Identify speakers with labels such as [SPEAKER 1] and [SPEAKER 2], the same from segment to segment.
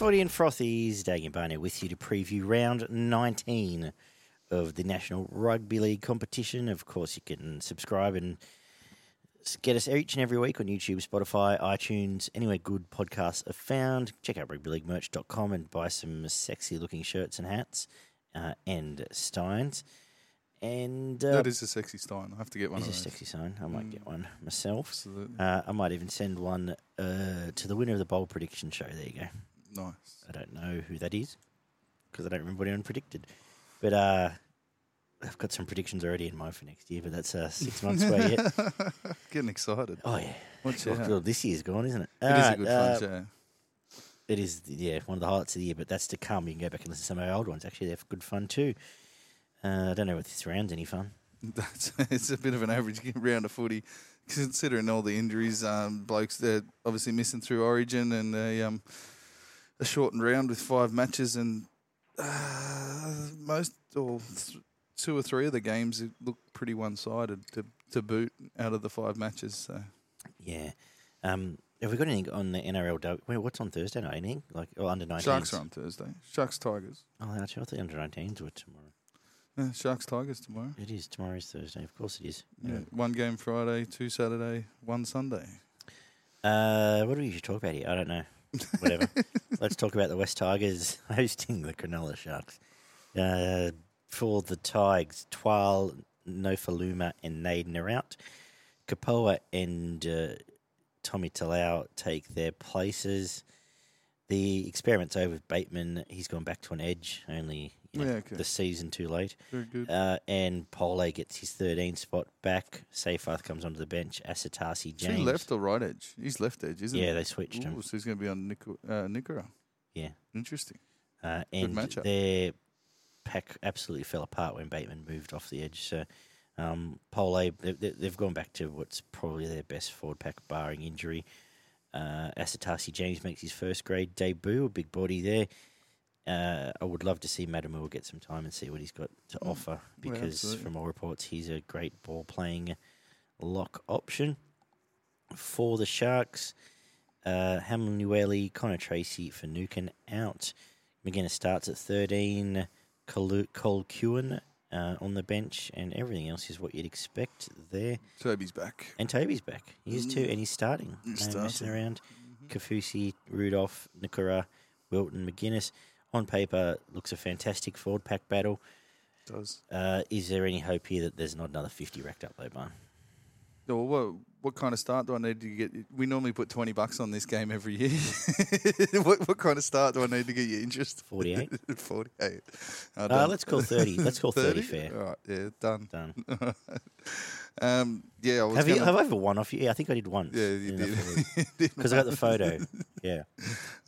[SPEAKER 1] Footy and Frothies, Dagan Barnett with you to preview round 19 of the National Rugby League competition. Of course, you can subscribe and get us each and every week on YouTube, Spotify, iTunes, anywhere good podcasts are found. Check out rugbyleaguemerch.com and buy some sexy looking shirts and hats uh, and steins. And uh,
[SPEAKER 2] that is a sexy Stein. I have to get one
[SPEAKER 1] is a
[SPEAKER 2] those.
[SPEAKER 1] sexy sign. I might get one myself.
[SPEAKER 2] Absolutely.
[SPEAKER 1] Uh, I might even send one uh, to the winner of the bowl prediction show. There you go.
[SPEAKER 2] Nice.
[SPEAKER 1] I don't know who that is because I don't remember what anyone predicted. But uh, I've got some predictions already in mind for next year, but that's uh, six months away yet.
[SPEAKER 2] Getting excited.
[SPEAKER 1] Oh, yeah.
[SPEAKER 2] Watch.
[SPEAKER 1] God, this year's gone, isn't it?
[SPEAKER 2] It is a good
[SPEAKER 1] uh,
[SPEAKER 2] fun show.
[SPEAKER 1] It is, yeah, one of the highlights of the year, but that's to come. You can go back and listen to some of our old ones. Actually, they're good fun too. Uh, I don't know if this round's any fun.
[SPEAKER 2] That's, it's a bit of an average round of footy, considering all the injuries. Um, blokes they're obviously missing through Origin and a, um, a shortened round with five matches, and uh, most or th- two or three of the games look pretty one-sided to to boot out of the five matches. So
[SPEAKER 1] Yeah. Um, have we got anything on the NRL? W- Wait, what's on Thursday night? Anything? Like, oh, under 19s?
[SPEAKER 2] Sharks are on Thursday. Sharks Tigers.
[SPEAKER 1] Oh, actually, I thought under 19s were tomorrow.
[SPEAKER 2] Yeah, Sharks Tigers tomorrow.
[SPEAKER 1] It is. Tomorrow's Thursday. Of course it is.
[SPEAKER 2] Yeah, one game Friday, two Saturday, one Sunday.
[SPEAKER 1] Uh, what do we usually talk about here? I don't know. Whatever. Let's talk about the West Tigers hosting the Cronulla Sharks. Uh, for the Tigers, Twal, Nofaluma, and Naden are out. Kapoa and uh, Tommy Talau take their places. The experiment's over with Bateman. He's gone back to an edge, only you know,
[SPEAKER 2] Yeah, okay.
[SPEAKER 1] the season too late.
[SPEAKER 2] Very good.
[SPEAKER 1] Uh, and Pole gets his 13 spot back. Seyfarth comes onto the bench. Asatasi
[SPEAKER 2] Is
[SPEAKER 1] James.
[SPEAKER 2] he left or right edge? He's left edge, isn't he?
[SPEAKER 1] Yeah, they switched him.
[SPEAKER 2] So he's going to be on Nico, uh, Nikora.
[SPEAKER 1] Yeah.
[SPEAKER 2] Interesting.
[SPEAKER 1] Uh, and
[SPEAKER 2] matchup.
[SPEAKER 1] their pack absolutely fell apart when Bateman moved off the edge. So um, Pole, they, they, they've gone back to what's probably their best forward pack, barring injury. Uh, Asatasi James makes his first grade debut, a big body there. Uh, I would love to see Matamua get some time and see what he's got to
[SPEAKER 2] Mm.
[SPEAKER 1] offer because,
[SPEAKER 2] absolutely.
[SPEAKER 1] from all reports, he's a great ball playing lock option. For the Sharks, uh, Hamlin Connor Tracey for Nukin out. McInnes starts at 13. Col Cole Kewen uh, on the bench, and everything else is what you'd expect there.
[SPEAKER 2] Toby's back.
[SPEAKER 1] And Toby's back. He is too, and he's starting.
[SPEAKER 2] He's
[SPEAKER 1] no messing
[SPEAKER 2] starting.
[SPEAKER 1] around. Kaufusi, Rudolf, Nikora, Wilton, McInnes. On paper, looks a fantastic forward pack battle.
[SPEAKER 2] Does.
[SPEAKER 1] Uh, is there any hope here that there's not another 50 racked up though, Barn?
[SPEAKER 2] Well, what, what kind of start do I need to get? We normally put 20 bucks on this game every year. what, what kind of start do I need to get your interest?
[SPEAKER 1] 48?
[SPEAKER 2] 48. Uh,
[SPEAKER 1] Uh, let's call 30. Let's call 30 fair.
[SPEAKER 2] All right, yeah, done.
[SPEAKER 1] Done.
[SPEAKER 2] Um, yeah, I was
[SPEAKER 1] Have, you, have I ever won off you? Yeah, I think I did once.
[SPEAKER 2] Yeah, you did.
[SPEAKER 1] Because I got the photo. Yeah.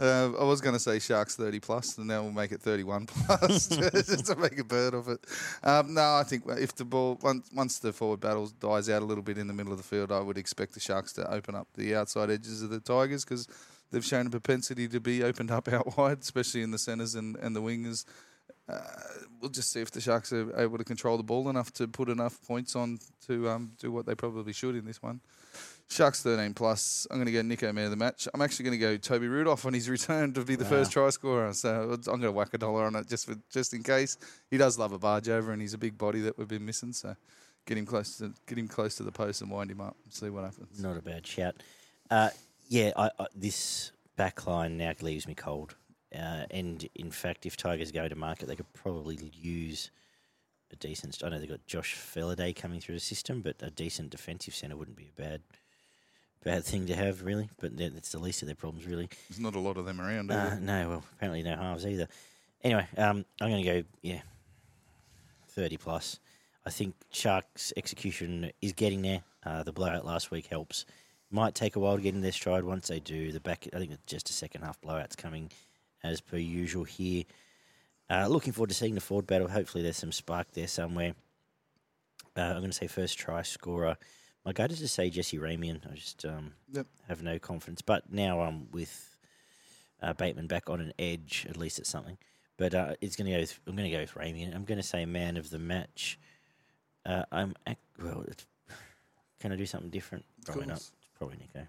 [SPEAKER 2] Uh, I was going to say Sharks 30 plus, and now we'll make it 31 plus just to make a bird of it. Um, no, I think if the ball, once, once the forward battle dies out a little bit in the middle of the field, I would expect the Sharks to open up the outside edges of the Tigers because they've shown a propensity to be opened up out wide, especially in the centres and, and the wingers. Uh, we'll just see if the Sharks are able to control the ball enough to put enough points on to um, do what they probably should in this one. Sharks 13 plus. I'm going to go Nico man of the match. I'm actually going to go Toby Rudolf on his return to be the
[SPEAKER 1] Wow.
[SPEAKER 2] first try scorer. So I'm going to whack a dollar on it just for just in case. He does love a barge over, and he's a big body that we've been missing. So get him close to get him close to the post and wind him up. See what happens.
[SPEAKER 1] Not a bad shout. Uh, yeah, I, I, this back line now leaves me cold. Uh, and in fact, if Tigers go to market, they could probably use a decent. I know they've got Josh Feledy coming through the system, but a decent defensive centre wouldn't be a bad bad thing to have, really. But that's the least of their problems, really.
[SPEAKER 2] There's not a lot of them around.
[SPEAKER 1] Uh, no, well, apparently no halves either. Anyway, um, I'm going to go, yeah, 30 plus. I think Sharks' execution is getting there. Uh, the blowout last week helps. Might take a while to get in their stride. Once they do, the back, I think it's just a second half blowout's coming as per usual here. Uh, looking forward to seeing the forward battle. Hopefully, there's some spark there somewhere. Uh, I'm going to say first try scorer. My gut is to say Jesse Ramien. I just um,
[SPEAKER 2] Yep.
[SPEAKER 1] have no confidence. But now I'm with uh, Bateman back on an edge. At least it's something. But uh, it's going to go. With, I'm going to go with Ramien. I'm going to say man of the match. Uh, I'm ac- well. It's, can I do something different? Probably not. It's probably Nico.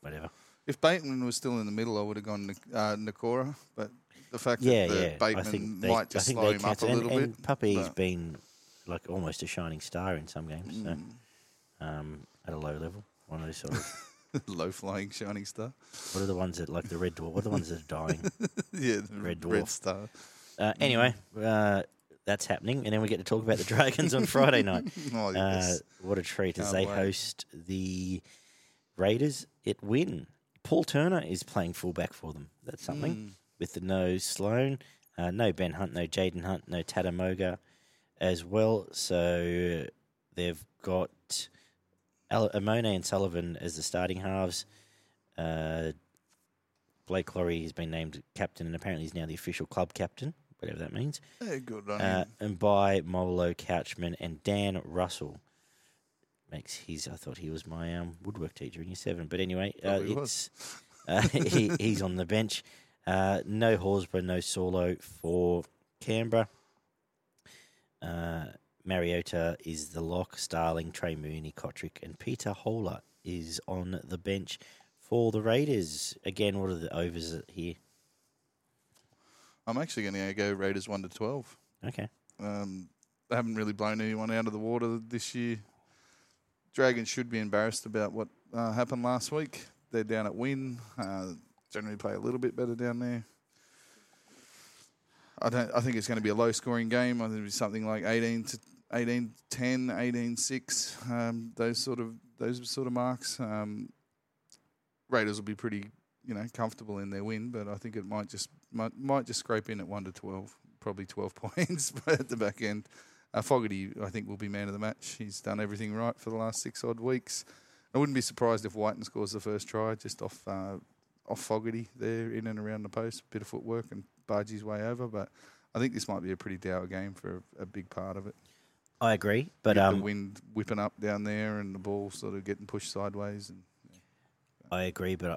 [SPEAKER 1] Whatever.
[SPEAKER 2] If Bateman was still in the middle, I would have gone uh, Nikora. But the fact
[SPEAKER 1] Yeah,
[SPEAKER 2] that the
[SPEAKER 1] yeah.
[SPEAKER 2] Bateman
[SPEAKER 1] they,
[SPEAKER 2] might just
[SPEAKER 1] I think
[SPEAKER 2] slow him up a
[SPEAKER 1] and-
[SPEAKER 2] little
[SPEAKER 1] and
[SPEAKER 2] bit.
[SPEAKER 1] Puppy's
[SPEAKER 2] but-
[SPEAKER 1] been like almost a shining star in some games. So,
[SPEAKER 2] Mm.
[SPEAKER 1] um, at a low level, one of those sort of.
[SPEAKER 2] low flying shining star.
[SPEAKER 1] what are the ones that like the red dwarf? What are the ones that are dying?
[SPEAKER 2] yeah, the
[SPEAKER 1] Red
[SPEAKER 2] red
[SPEAKER 1] Dwarf.
[SPEAKER 2] star.
[SPEAKER 1] Uh, anyway, uh, that's happening, and then we get to talk about the Dragons on Friday night.
[SPEAKER 2] Oh,
[SPEAKER 1] Uh, what a treat as
[SPEAKER 2] Can't
[SPEAKER 1] they
[SPEAKER 2] wait.
[SPEAKER 1] host the Raiders at Win. Paul Turner is playing fullback for them. That's something.
[SPEAKER 2] Mm.
[SPEAKER 1] With the no Sloan, uh, no Ben Hunt, no Jaden Hunt, no Tatamoga as well. So they've got Al- Amone and Sullivan as the starting halves. Uh, Blake Lawrie has been named captain, and apparently he's now the official club captain, whatever that means
[SPEAKER 2] Yeah, good on
[SPEAKER 1] uh, and by Molo Couchman and Dan Russell. Makes his. I thought he was my um, woodwork teacher in year seven, but anyway, uh,
[SPEAKER 2] Probably was.
[SPEAKER 1] it's uh, he, he's on the bench. Uh, no Horsburgh, no Solo for Canberra. Uh, Mariota is the lock. Starling, Trey Mooney, Kotrick, and Peter Hola is on the bench for the Raiders. Again, what are the overs here?
[SPEAKER 2] I'm actually going to go Raiders one to twelve.
[SPEAKER 1] Okay.
[SPEAKER 2] Um, they haven't really blown anyone out of the water this year. Dragons should be embarrassed about what uh, happened last week. They're down at Win. Uh, generally play a little bit better down there. I don't. I think it's going to be a low scoring game. I think it'll be something like 18 to 18 10, 18 6. Um, those sort of those sort of marks. Um, Raiders will be pretty, you know, comfortable in their win, but I think it might just might, might just scrape in at one to twelve, probably twelve points at the back end. Uh, Fogarty, I think, will be man of the match. He's done everything right for the last six odd weeks. I wouldn't be surprised if Whiten scores the first try just off uh, off Fogarty there in and around the post. Bit of footwork and barge his way over, but I think this might be a pretty dour game for a, a big part of it.
[SPEAKER 1] I agree, but um,
[SPEAKER 2] the wind whipping up down there and the ball sort of getting pushed sideways and
[SPEAKER 1] I agree, but I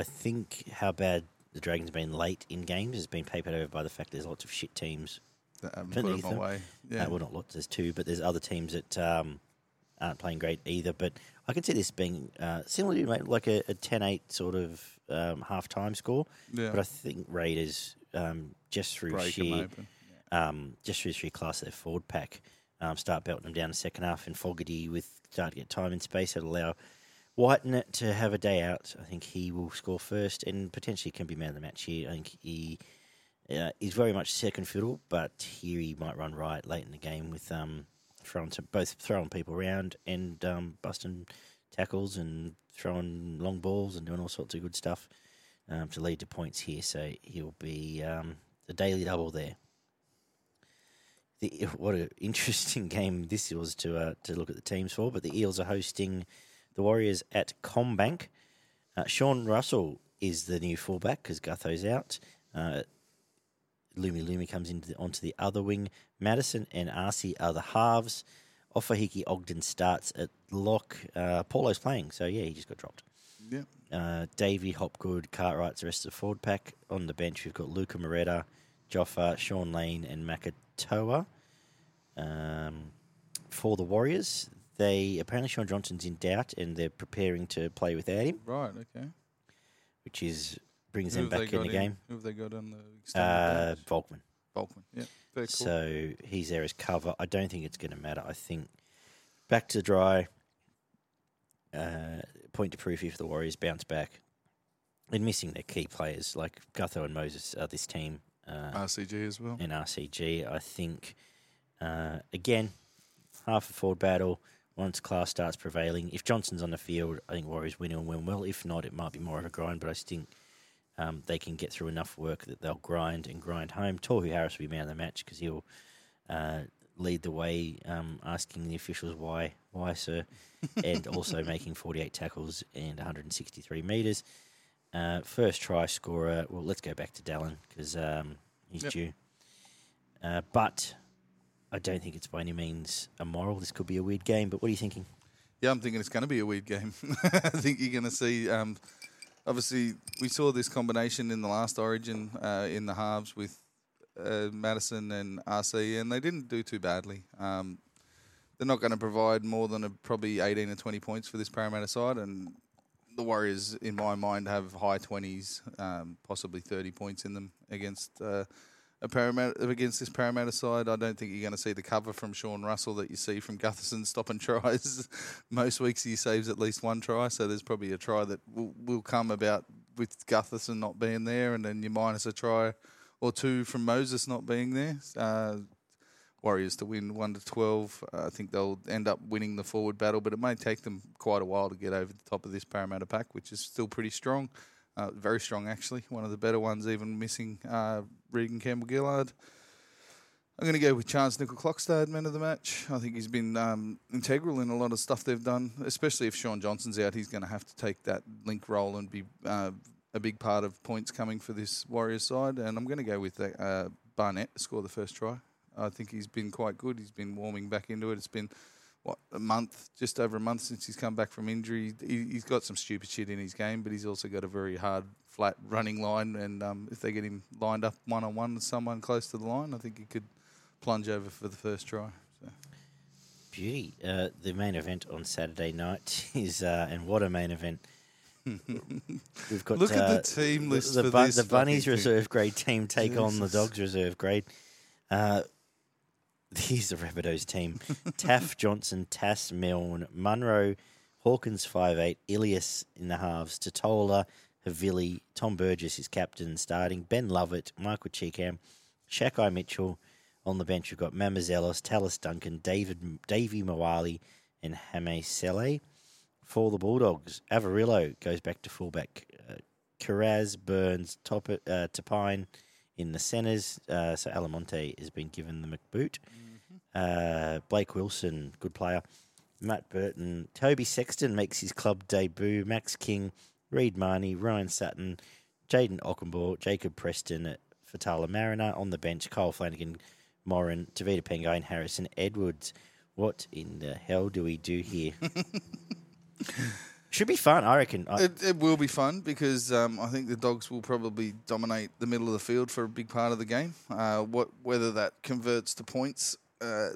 [SPEAKER 1] I think how bad the Dragons have been late in games has been papered over by the fact there's lots of shit teams.
[SPEAKER 2] That haven't put them away.
[SPEAKER 1] Yeah. Uh, well, not lots, there's two, but there's other teams that um, aren't playing great either. But I can see this being uh, similar to mate, like a, a 10-8 sort of um, half-time score.
[SPEAKER 2] yeah.
[SPEAKER 1] But I think Raiders, um, just through
[SPEAKER 2] break
[SPEAKER 1] sheer um, just through sheer class of their forward pack, um, start belting them down the second half, and Fogarty with start to get time and space that allow Whiten to have a day out. I think he will score first and potentially can be man of the match here. I think he uh, is very much second fiddle, but here he might run right late in the game with um, throwing both throwing people around and um, busting tackles and throwing long balls and doing all sorts of good stuff um, to lead to points here. So he'll be um, the daily double there. The, what an interesting game this was to uh, to look at the teams for. But the Eels are hosting the Warriors at Combank. Uh, Sean Russell is the new fullback because Gutho's out. Uh, Lumi Lumi comes into the, onto the other wing. Madison and Arcee are the halves. Ofahiki Ogden starts at lock. Uh, Paulo's playing, so yeah, he just got dropped.
[SPEAKER 2] Yeah.
[SPEAKER 1] Uh, Davey, Hopgood, Cartwright's the rest of the forward pack. On the bench, we've got Luca Moretti, Joffa, Shaun Lane, and Makatoa. Um, for the Warriors, they apparently Shaun Johnson's in doubt, and they're preparing to play without him,
[SPEAKER 2] Right. Okay.
[SPEAKER 1] which is brings
[SPEAKER 2] Who
[SPEAKER 1] them back in the game.
[SPEAKER 2] Who have they got on the
[SPEAKER 1] Uh. Volkman.
[SPEAKER 2] Volkman. Yeah. Very cool.
[SPEAKER 1] So he's there as cover. I don't think it's going to matter. I think back to dry. Uh, point to proof if the Warriors bounce back. And missing their key players like Gutho and Moses are this team uh,
[SPEAKER 2] RCG as well.
[SPEAKER 1] and RCG. I think uh, again half a forward battle. Once class starts prevailing, if Johnson's on the field, I think Warriors win and win well. If not, it might be more of a grind. But I think um, they can get through enough work that they'll grind and grind home. Tohu Harris will be man of the match because he'll uh, lead the way, um, asking the officials why, why, sir, and also making 48 tackles and 163 meters. Uh, first try scorer. Well, let's go back to Dallin because um, he's
[SPEAKER 2] Yep.
[SPEAKER 1] due. Uh, but I don't think it's by any means immoral. This could be a weird game. But what are you thinking?
[SPEAKER 2] Yeah, I'm thinking it's going to be a weird game. I think you're going to see. Um, obviously, we saw this combination in the last Origin uh, in the halves with uh, Madison and RC, and they didn't do too badly. Um, they're not going to provide more than a, probably 18 or 20 points for this Parramatta side, and the Warriors, in my mind, have high twenties, um, possibly thirty points in them against uh, a Parramatta against this Parramatta side. I don't think you're going to see the cover from Sean Russell that you see from Gutherson stopping tries. Most weeks he saves at least one try, so there's probably a try that will, will come about with Gutherson not being there, and then you minus a try or two from Moses not being there. Uh, Warriors to win one to twelve. Uh, I think they'll end up winning the forward battle, but it may take them quite a while to get over the top of this Parramatta pack, which is still pretty strong, uh, very strong actually. One of the better ones, even missing uh, Reagan Campbell Gillard. I'm going to go with Chance Nickel Clockstad, man of the match. I think he's been um, integral in a lot of stuff they've done, especially if Shaun Johnson's out. He's going to have to take that link role and be uh, a big part of points coming for this Warriors side. And I'm going to go with uh, Barnett to score the first try. I think he's been quite good. He's been warming back into it. It's been what a month, just over a month since he's come back from injury. He, has got some stupid shit in his game, but he's also got a very hard, flat running line. And um, if they get him lined up one on one with someone close to the line, I think he could plunge over for the first try. So.
[SPEAKER 1] Beauty. Uh, the main event on Saturday night is, uh, and what a main event.
[SPEAKER 2] We've got look uh, at the team list.
[SPEAKER 1] The,
[SPEAKER 2] the, bu-
[SPEAKER 1] the Bunnies reserve grade team take on the Dogs reserve grade. He's the Rabbitohs team. Taff, Johnson, Tass, Milne, Munro, Hawkins, five eight, Ilias in the halves, Tatola, Havili, Tom Burgess is captain starting, Ben Lovett, Michael Chee-Kam, Shaquai Mitchell. On the bench, we've got Mamazelos, Tallis Duncan, David, Davey Moale, and Hame Sele. For the Bulldogs, Averillo goes back to fullback. Uh, Kiraz, Burns, Top, uh, in the centres. Uh, so Alamonte has been given the McBoot. Mm. Uh, Blake Wilson, good player. Matt Burton. Toby Sexton makes his club debut. Max King, Reed Mahoney, Ryan Sutton, Jayden Okunbor, Jacob Preston, at Faitala Mariner on the bench. Kyle Flanagan, Morin, Tavita Pangai, and Harrison Edwards. What in the hell do we do here? Should be fun, I reckon.
[SPEAKER 2] It, it will be fun because um, I think the Dogs will probably dominate the middle of the field for a big part of the game. Uh, what whether that converts to points uh,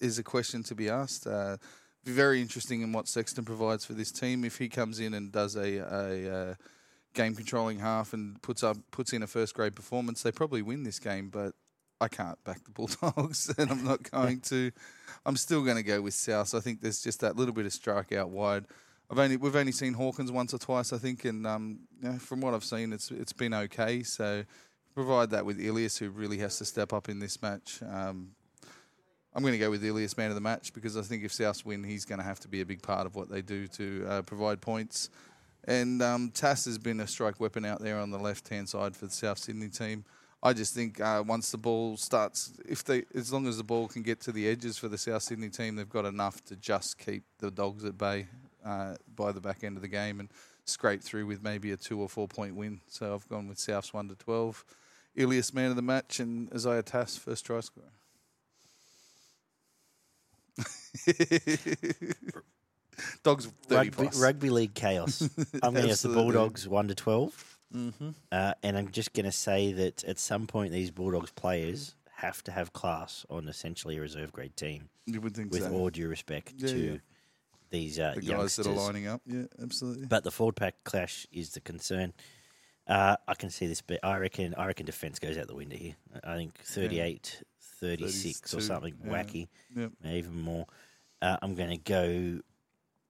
[SPEAKER 2] is a question to be asked. Uh, be very interesting in what Sexton provides for this team. If he comes in and does a, a, uh, game controlling half and puts up puts in a first grade performance, they probably win this game. But I can't back the Bulldogs, and I'm not going to. I'm still going to go with South. I think there's just that little bit of strike out wide. I've only we've only seen Hawkins once or twice, I think, and um, from what I've seen, it's it's been okay. So provide that with Ilias, who really has to step up in this match. Um, I'm going to go with Ilias man of the match because I think if Souths win, he's going to have to be a big part of what they do to uh, provide points. And um, Tass has been a strike weapon out there on the left hand side for the South Sydney team. I just think uh, once the ball starts, if they, as long as the ball can get to the edges for the South Sydney team, they've got enough to just keep the Dogs at bay uh, by the back end of the game and scrape through with maybe a two or four point win. So I've gone with Souths one to twelve. Ilias man of the match and Isaiah Tass first try scorer. Dogs
[SPEAKER 1] rugby, rugby, league chaos. I'm going to have the Bulldogs one to 12
[SPEAKER 2] mm-hmm.
[SPEAKER 1] uh, and I'm just going to say that at some point these Bulldogs players have to have class on essentially a reserve grade team.
[SPEAKER 2] You would think
[SPEAKER 1] with
[SPEAKER 2] so.
[SPEAKER 1] all due respect yeah, to yeah. these uh,
[SPEAKER 2] the
[SPEAKER 1] guys youngsters.
[SPEAKER 2] that are lining up. Yeah, absolutely.
[SPEAKER 1] But the forward pack clash is the concern. Uh, I can see this, but I reckon I reckon defence goes out the window here. I think 38, 36 or something yeah. wacky,
[SPEAKER 2] yep.
[SPEAKER 1] even more. Uh, I'm going to go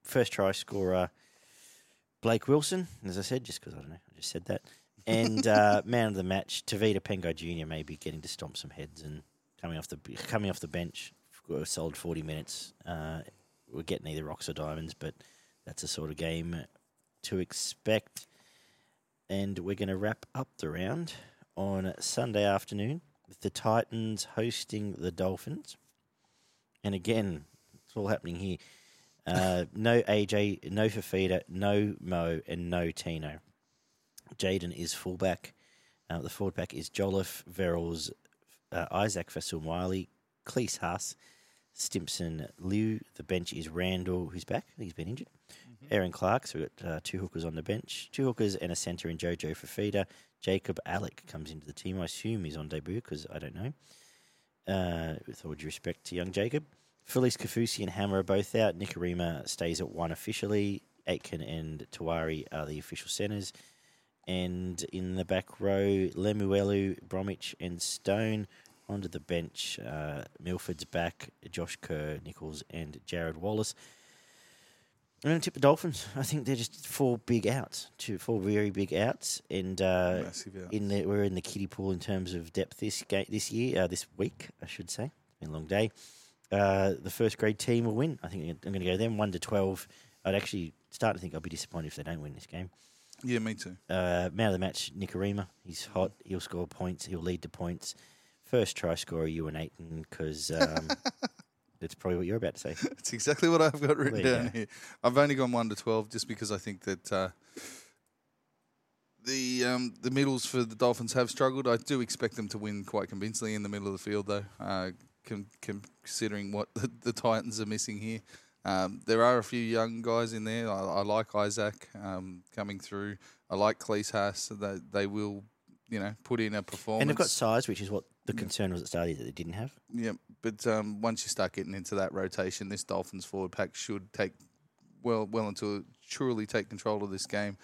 [SPEAKER 1] first try scorer Blake Wilson, as I said, just because I don't know, I just said that. And uh, man of the match, Tevita Pangai Jr. maybe getting to stomp some heads and coming off the coming off the bench a solid 40 minutes. Uh, we're getting either rocks or diamonds, but that's a sort of game to expect. And we're going to wrap up the round on Sunday afternoon with the Titans hosting the Dolphins. And again, it's all happening here. Uh, no AJ, no Fifita, no Mo, and no Tino. Jaden is fullback. Uh, the forward back is Jolliffe, Verrills, uh, Isaac Wiley, Klese Haas, Stimson Liu. The bench is Randall, who's back. He's been injured. Mm-hmm. Aaron Clark. So we've got uh, two hookers on the bench. Two hookers and a centre in Jojo Fifita. Jacob Alec comes into the team. I assume he's on debut because I don't know. Uh, with all due respect to young Jacob. Felise Kaufusi and Hammer are both out. Nikorima stays at one officially. Aitken and Tawari are the official centres. And in the back row, Lemuelu, Bromwich, and Stone. Onto the bench, uh, Milford's back, Josh Kerr, Nichols, and Jared Wallace. I'm going to tip the Dolphins. I think they're just four big outs, two four very big outs, and uh,
[SPEAKER 2] Massive outs.
[SPEAKER 1] in the we're in the kiddie pool in terms of depth this this year, uh, this week, I should say. It's been a long day. Uh, the first grade team will win. I think I'm going to go them one to twelve. I'd actually start to think I'll be disappointed if they don't win this game.
[SPEAKER 2] Yeah, me too.
[SPEAKER 1] Uh, man of the match, Nikorima. He's hot. He'll score points. He'll lead the points. First try scorer, Euan Aitken, because um, that's probably what you're about to say.
[SPEAKER 2] That's exactly what I've got written down
[SPEAKER 1] go.
[SPEAKER 2] here. I've only gone one to twelve just because I think that uh, the um, the middles for the Dolphins have struggled. I do expect them to win quite convincingly in the middle of the field, though. Uh, con- considering what the, the Titans are missing here, um, there are a few young guys in there. I, I like Isaac um, coming through. I like Klese Haas. They they will, you know, put in a performance.
[SPEAKER 1] And they've got size, which is what the concern was at the that they didn't have.
[SPEAKER 2] Yeah, but um, once you start getting into that rotation, this Dolphins forward pack should take well, well into truly take control of this game.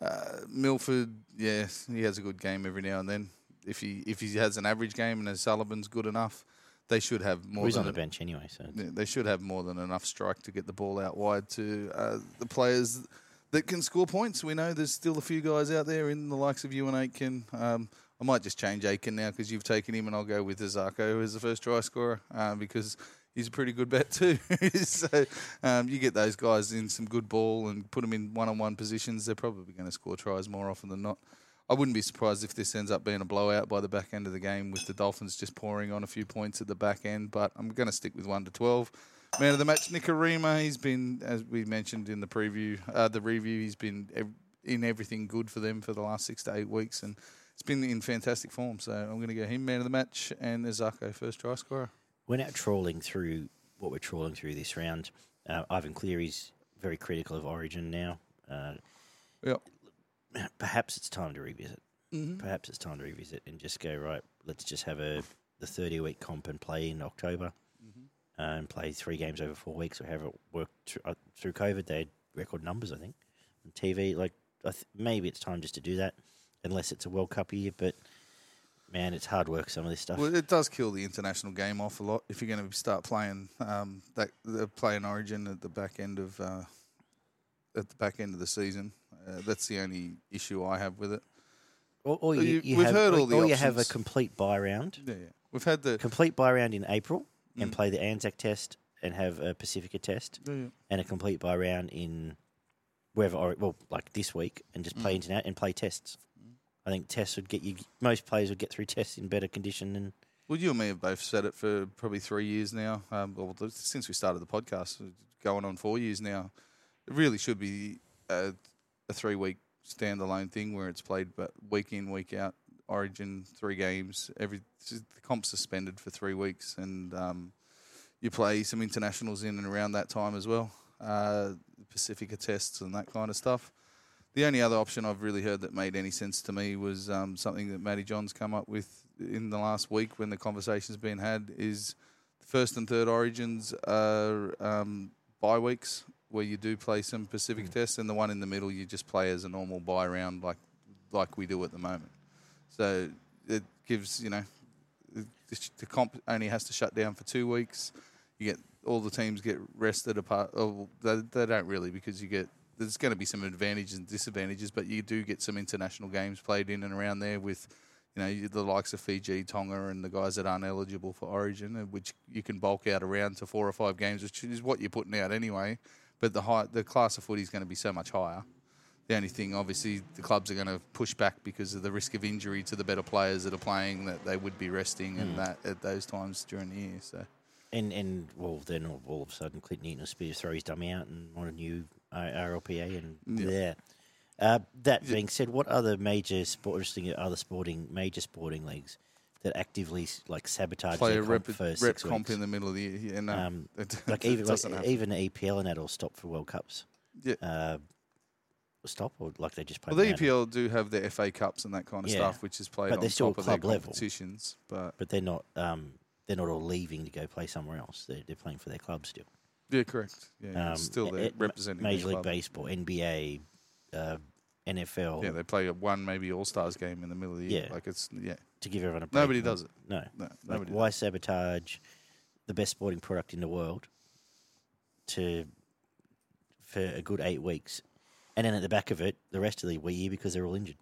[SPEAKER 2] Uh, Milford, yeah, he has a good game every now and then. If he if he has an average game and Sullivan's good enough, they should have more.
[SPEAKER 1] Well, he's
[SPEAKER 2] than
[SPEAKER 1] on the bench anyway, so
[SPEAKER 2] yeah, they should have more than enough strike to get the ball out wide to uh, the players that can score points. We know there's still a few guys out there in the likes of Euan Aitken. Um, I might just change Aitken now because you've taken him, and I'll go with Isaako as the first try scorer uh, because he's a pretty good bet too. so um, you get those guys in some good ball and put them in one-on-one positions. They're probably going to score tries more often than not. I wouldn't be surprised if this ends up being a blowout by the back end of the game with the Dolphins just pouring on a few points at the back end. But I'm going to stick with one to twelve. Man of the match, Nikorima. He's been, as we mentioned in the preview, uh, the review. He's been in everything good for them for the last six to eight weeks, and it's been in fantastic form. So I'm going to go him, man of the match, and Isaako first try scorer.
[SPEAKER 1] we're now trawling through what we're trawling through this round. Uh, Ivan Cleary's very critical of Origin now. Uh,
[SPEAKER 2] Yep.
[SPEAKER 1] perhaps it's time to revisit.
[SPEAKER 2] Mm-hmm.
[SPEAKER 1] Perhaps it's time to revisit and just go right. Let's just have a the thirty week comp and play in October,
[SPEAKER 2] Mm-hmm.
[SPEAKER 1] uh, and play three games over four weeks or however it worked through, uh, through COVID. They had record numbers, I think, on TV. Like I th- maybe it's time just to do that, unless it's a World Cup year. But man, it's hard work. Some of this stuff.
[SPEAKER 2] Well, it does kill the international game off a lot if you're going to start playing um, that the playing Origin at the back end of uh, at the back end of the season. Uh, that's the only issue I have with it.
[SPEAKER 1] Or, or you,
[SPEAKER 2] You- we've
[SPEAKER 1] have,
[SPEAKER 2] heard
[SPEAKER 1] or,
[SPEAKER 2] all the
[SPEAKER 1] or you have a complete buy round,
[SPEAKER 2] Yeah, yeah. we've had the
[SPEAKER 1] complete buy round in April, and
[SPEAKER 2] Mm.
[SPEAKER 1] play the Anzac Test and have a Pacifica Test,
[SPEAKER 2] yeah, yeah.
[SPEAKER 1] and a complete buy round in wherever, or, well, like this week, and just play
[SPEAKER 2] Mm.
[SPEAKER 1] internet and play tests. I think tests would get you. Most players would get through tests in better condition than.
[SPEAKER 2] Well, you and me have both said it for probably three years now. Um, well, since we started the podcast, going on four years now. It really should be a, a three week standalone thing where it's played, but week in, week out. Origin three games. Every the comp's suspended for three weeks, and um, you play some internationals in and around that time as well. Uh, Pacifica tests and that kind of stuff. The only other option I've really heard that made any sense to me was um, something that Matty Johns come up with in the last week when the conversation's been had is the first and third origins are um, bye weeks where you do play some Pacific tests, and the one in the middle you just play as a normal bye round like like we do at the moment. So it gives you know the, the comp only has to shut down for two weeks. You get all the teams get rested apart. Oh, they, they don't really because you get there's going to be some advantages and disadvantages, but you do get some international games played in and around there with, you know, the likes of Fiji, Tonga, and the guys that aren't eligible for Origin, which you can bulk out around to four or five games, which is what you're putting out anyway. But the high, the class of footy is going to be so much higher. The only thing, obviously, the clubs are going to push back because of the risk of injury to the better players that are playing that they would be resting and hmm. that at those times during the year. So
[SPEAKER 1] And and well, then all, of a sudden, Clint Newton speed throw his dummy out and want a new RLPA and
[SPEAKER 2] Yeah.
[SPEAKER 1] yeah. Uh, that being said, what other major sport, interesting other sporting major sporting leagues that actively like sabotage
[SPEAKER 2] play
[SPEAKER 1] their
[SPEAKER 2] a
[SPEAKER 1] comp
[SPEAKER 2] rep,
[SPEAKER 1] for
[SPEAKER 2] rep
[SPEAKER 1] six
[SPEAKER 2] comp in the middle of the year. Yeah, no,
[SPEAKER 1] Um,
[SPEAKER 2] it,
[SPEAKER 1] like even like,
[SPEAKER 2] happen.
[SPEAKER 1] even the EPL and that will stop for World Cups.
[SPEAKER 2] Yeah.
[SPEAKER 1] Uh, stop or like they just play.
[SPEAKER 2] Well, the? EPL do have their FA Cups and that kind of
[SPEAKER 1] Yeah.
[SPEAKER 2] stuff, which is played
[SPEAKER 1] But
[SPEAKER 2] on
[SPEAKER 1] they're still
[SPEAKER 2] top of their
[SPEAKER 1] club level.
[SPEAKER 2] competitions. But
[SPEAKER 1] but they're not. Um, they're not all leaving to go play somewhere else. They're, they're playing for their club still.
[SPEAKER 2] Yeah, correct. Yeah,
[SPEAKER 1] Um,
[SPEAKER 2] still there
[SPEAKER 1] it-
[SPEAKER 2] representing
[SPEAKER 1] Major League
[SPEAKER 2] club.
[SPEAKER 1] Baseball, NBA, uh, NFL.
[SPEAKER 2] Yeah, they play a one maybe All Stars game in the middle of the year.
[SPEAKER 1] Yeah.
[SPEAKER 2] Like it's yeah,
[SPEAKER 1] to give everyone a break.
[SPEAKER 2] nobody does it.
[SPEAKER 1] No.
[SPEAKER 2] No,
[SPEAKER 1] Like,
[SPEAKER 2] nobody.
[SPEAKER 1] why sabotage the best sporting product in the world to for a good eight weeks, and then at the back of it, the rest of the year because they're all injured.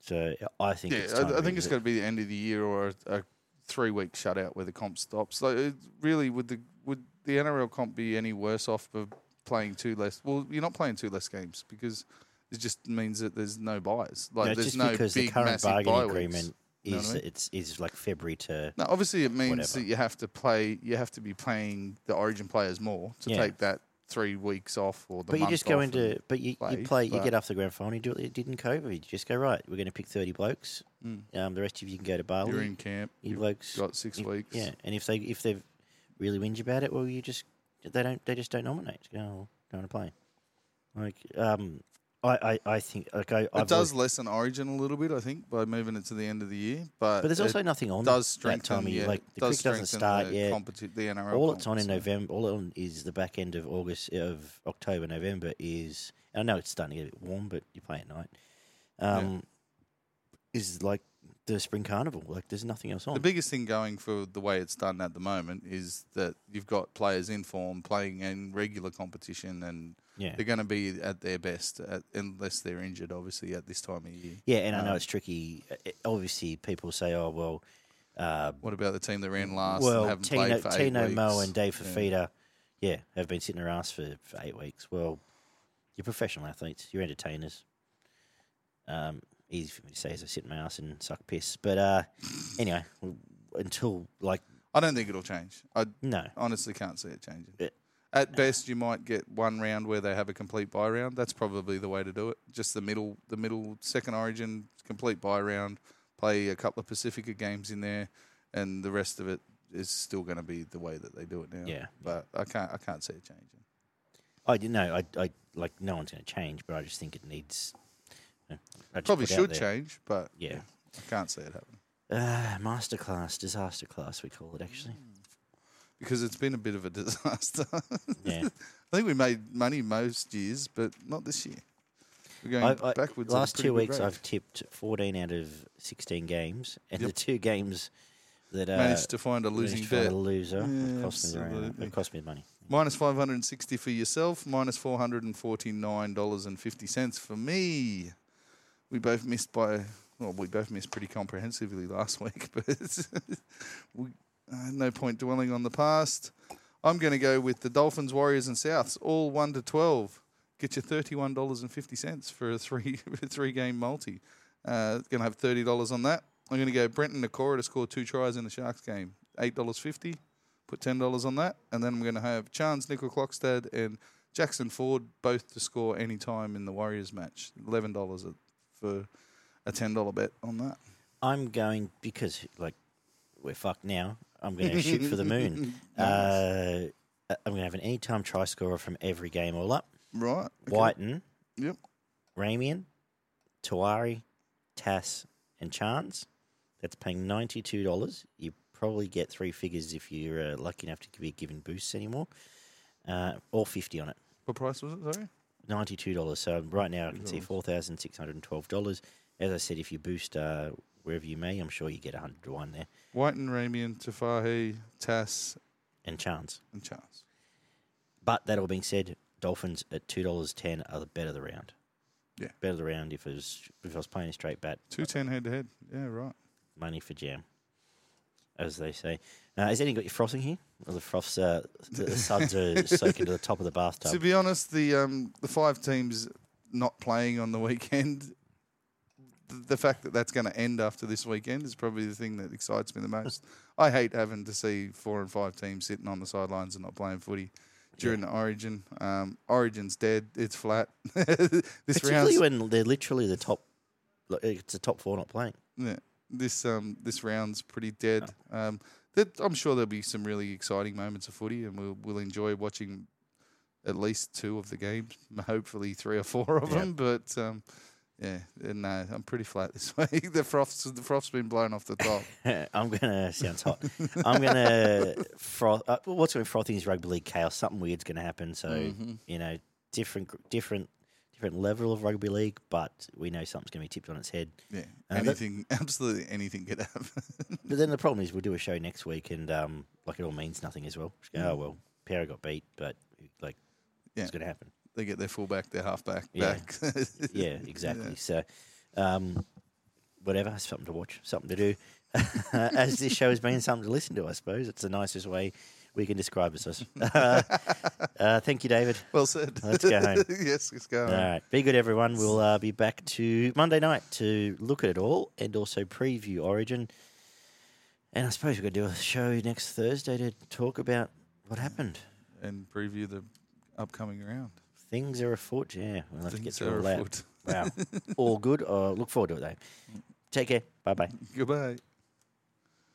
[SPEAKER 1] So I think
[SPEAKER 2] Yeah,
[SPEAKER 1] it's time
[SPEAKER 2] I, I think it's got to be the end of the year or a, a three week shutout where the comp stops. Like, it really, with the would the NRL comp be any worse off for playing two less? Well, you're not playing two less games because it just means that there's no buys. Like
[SPEAKER 1] No,
[SPEAKER 2] there's
[SPEAKER 1] just
[SPEAKER 2] no
[SPEAKER 1] because
[SPEAKER 2] big
[SPEAKER 1] the current
[SPEAKER 2] massive
[SPEAKER 1] bargaining agreement
[SPEAKER 2] You know
[SPEAKER 1] is
[SPEAKER 2] I mean?
[SPEAKER 1] it's is like February to
[SPEAKER 2] Now, obviously, it means
[SPEAKER 1] Whatever.
[SPEAKER 2] that you have to play. You have to be paying the Origin players more to
[SPEAKER 1] Yeah.
[SPEAKER 2] take that three weeks off or the
[SPEAKER 1] but you just go into but you,
[SPEAKER 2] play,
[SPEAKER 1] you play you get off the grand final you do what you did in COVID you just go right we're going to pick 30 blokes
[SPEAKER 2] Mm.
[SPEAKER 1] um, the rest of you can go to Bali
[SPEAKER 2] You're in camp.
[SPEAKER 1] you blokes
[SPEAKER 2] got six
[SPEAKER 1] if-
[SPEAKER 2] weeks.
[SPEAKER 1] yeah and if they if they've really whinge about it well you just they don't they just don't nominate go oh, don't want to play like um I, I, I think like I
[SPEAKER 2] It
[SPEAKER 1] I've
[SPEAKER 2] does
[SPEAKER 1] always-
[SPEAKER 2] lessen Origin a little bit, I think, by moving it to the end of the year. But,
[SPEAKER 1] but there's also nothing on
[SPEAKER 2] does
[SPEAKER 1] that
[SPEAKER 2] strengthen.
[SPEAKER 1] time of year
[SPEAKER 2] yeah,
[SPEAKER 1] like the
[SPEAKER 2] does
[SPEAKER 1] cricket doesn't start
[SPEAKER 2] the
[SPEAKER 1] yet
[SPEAKER 2] competi- the NRL.
[SPEAKER 1] all it's on in
[SPEAKER 2] so-
[SPEAKER 1] November, all on is the back end of August, of October, November is. I know it's starting to get a bit warm, but you play at night. Um, Is like the spring carnival. Like there's nothing else on.
[SPEAKER 2] The biggest thing going for the way it's done at the moment is that you've got players in form playing in regular competition, and
[SPEAKER 1] yeah,
[SPEAKER 2] they're going to be at their best, at, unless they're injured, obviously, at this time of year.
[SPEAKER 1] yeah, and I know
[SPEAKER 2] um,
[SPEAKER 1] it's tricky. Uh, Obviously, people say, "Oh well." Uh,
[SPEAKER 2] What about the team that ran last
[SPEAKER 1] well,
[SPEAKER 2] and haven't
[SPEAKER 1] Tino,
[SPEAKER 2] played for eight
[SPEAKER 1] Tino
[SPEAKER 2] weeks?
[SPEAKER 1] Mo and Dave
[SPEAKER 2] Yeah.
[SPEAKER 1] Fifita, yeah, have been sitting their ass for, for eight weeks. Well, you're professional athletes. You're entertainers. Um, easy for me to say as I sit in my ass and suck piss. But uh, anyway, until like
[SPEAKER 2] I don't think it'll change. I
[SPEAKER 1] no,
[SPEAKER 2] honestly can't see it changing. At best, you might get one round where they have a complete buy round. That's probably the way to do it. Just the middle, the middle second Origin complete buy round. Play a couple of Pacifica games in there, and the rest of it is still going to be the way that they do it now.
[SPEAKER 1] Yeah.
[SPEAKER 2] but I can't, I can't see it changing.
[SPEAKER 1] I know. I, I like no one's going to change, but I just think it needs. I
[SPEAKER 2] Probably should change, but
[SPEAKER 1] Yeah.
[SPEAKER 2] I can't see it happening
[SPEAKER 1] Uh, masterclass, disaster class, we call it actually.
[SPEAKER 2] because it's been a bit of a disaster.
[SPEAKER 1] Yeah.
[SPEAKER 2] I think we made money most years, but not this year. We're going
[SPEAKER 1] I, I,
[SPEAKER 2] backwards.
[SPEAKER 1] Last two weeks,
[SPEAKER 2] rate.
[SPEAKER 1] I've tipped 14 out of 16 games, and
[SPEAKER 2] Yep.
[SPEAKER 1] the two games that uh,
[SPEAKER 2] managed to find a losing bet.
[SPEAKER 1] a loser
[SPEAKER 2] Yeah,
[SPEAKER 1] it cost me very-
[SPEAKER 2] absolutely.
[SPEAKER 1] it cost me money.
[SPEAKER 2] Minus 560 for yourself, minus $449.50 for me. We both missed by, well, we both missed pretty comprehensively last week, but we, uh, no point dwelling on the past. I'm going to go with the Dolphins, Warriors, and Souths, all 1 to 12. Get you $31.50 for a three, three game multi. Uh, going to have $30 on that. I'm going to go Briton Nikora to score two tries in the Sharks game, $8.50 put ten dollars on that, and then I'm going to have Chance, Nickel Clockstad, and Jackson Ford both to score any time in the Warriors match. Eleven dollars for a ten dollar bet on that.
[SPEAKER 1] I'm going because like we're fucked now. I'm going to shoot for the moon. Uh, I'm going to have an anytime try scorer from every game all up.
[SPEAKER 2] Right, okay.
[SPEAKER 1] Whiten,
[SPEAKER 2] Yep.
[SPEAKER 1] Ramien, Tawari, Tass, and Chance. That's paying ninety-two dollars. You probably get three figures if you're uh, lucky enough to be given boosts anymore. Uh, all fifty on it.
[SPEAKER 2] What price was it? Sorry.
[SPEAKER 1] Ninety-two dollars. So right now I can see four thousand six hundred and twelve dollars. As I said, if you boost uh, wherever you may, I'm sure you get a hundred to one there.
[SPEAKER 2] Whiten, Ramien, Tafahi, Tass,
[SPEAKER 1] And Chance.
[SPEAKER 2] and Chance.
[SPEAKER 1] But that all being said, Dolphins at two dollars ten are the better the round.
[SPEAKER 2] Yeah.
[SPEAKER 1] better the round if it was if I was playing a straight bat.
[SPEAKER 2] Two ten head to head. Yeah, right.
[SPEAKER 1] money for jam, as they say. Uh, has anyone got your frothing here? Or the froths, uh, the, suds are soaking to the top of the bathtub.
[SPEAKER 2] To be honest, the um, the five teams not playing on the weekend, th- the fact that that's going to end after this weekend is probably the thing that excites me the most. I hate having to see four and five teams sitting on the sidelines and not playing footy during the Origin. Um, Origin's dead; it's flat. this
[SPEAKER 1] Particularly
[SPEAKER 2] round,
[SPEAKER 1] when they're literally the top. like, It's the top four not playing.
[SPEAKER 2] yeah, this um, this round's pretty dead. Um, that, I'm sure there'll be some really exciting moments of footy, and we'll we'll enjoy watching at least two of the games, hopefully three or four of
[SPEAKER 1] Yep.
[SPEAKER 2] them. But um, Yeah, uh, no, I'm pretty flat this week. the froth's the froth's been blown off the top.
[SPEAKER 1] I'm gonna sounds hot. I'm gonna froth. Uh, what's going frothing is rugby league chaos. Something weird's going to happen. So
[SPEAKER 2] Mm-hmm.
[SPEAKER 1] you know, different, different, different level of rugby league, but we know something's going to be tipped on its head.
[SPEAKER 2] Yeah,
[SPEAKER 1] Uh, that-
[SPEAKER 2] anything, absolutely anything could happen.
[SPEAKER 1] But then the problem is we'll do a show next week, and um, like it all means nothing as well. Go, oh well, Para got beat, but like,
[SPEAKER 2] Yeah.
[SPEAKER 1] it's going to happen.
[SPEAKER 2] they get their fullback, their halfback
[SPEAKER 1] Yeah.
[SPEAKER 2] back.
[SPEAKER 1] Yeah, exactly. So, um, whatever, something to watch, something to do. As this show has been, something to listen to, I suppose. It's the nicest way we can describe it. us. Uh, uh, thank you, David.
[SPEAKER 2] well said.
[SPEAKER 1] Let's go home.
[SPEAKER 2] yes, let's go.
[SPEAKER 1] All
[SPEAKER 2] home.
[SPEAKER 1] right. Be good, everyone. We'll uh, be back to Monday night to look at it all and also preview Origin. And I suppose we're going to do a show next Thursday to talk about what happened.
[SPEAKER 2] And preview the upcoming round.
[SPEAKER 1] Things are afoot. Yeah, we'll have to get
[SPEAKER 2] Things
[SPEAKER 1] through all that. Wow. all good. Uh, look forward to it, though. Take care. Bye bye.
[SPEAKER 2] Goodbye.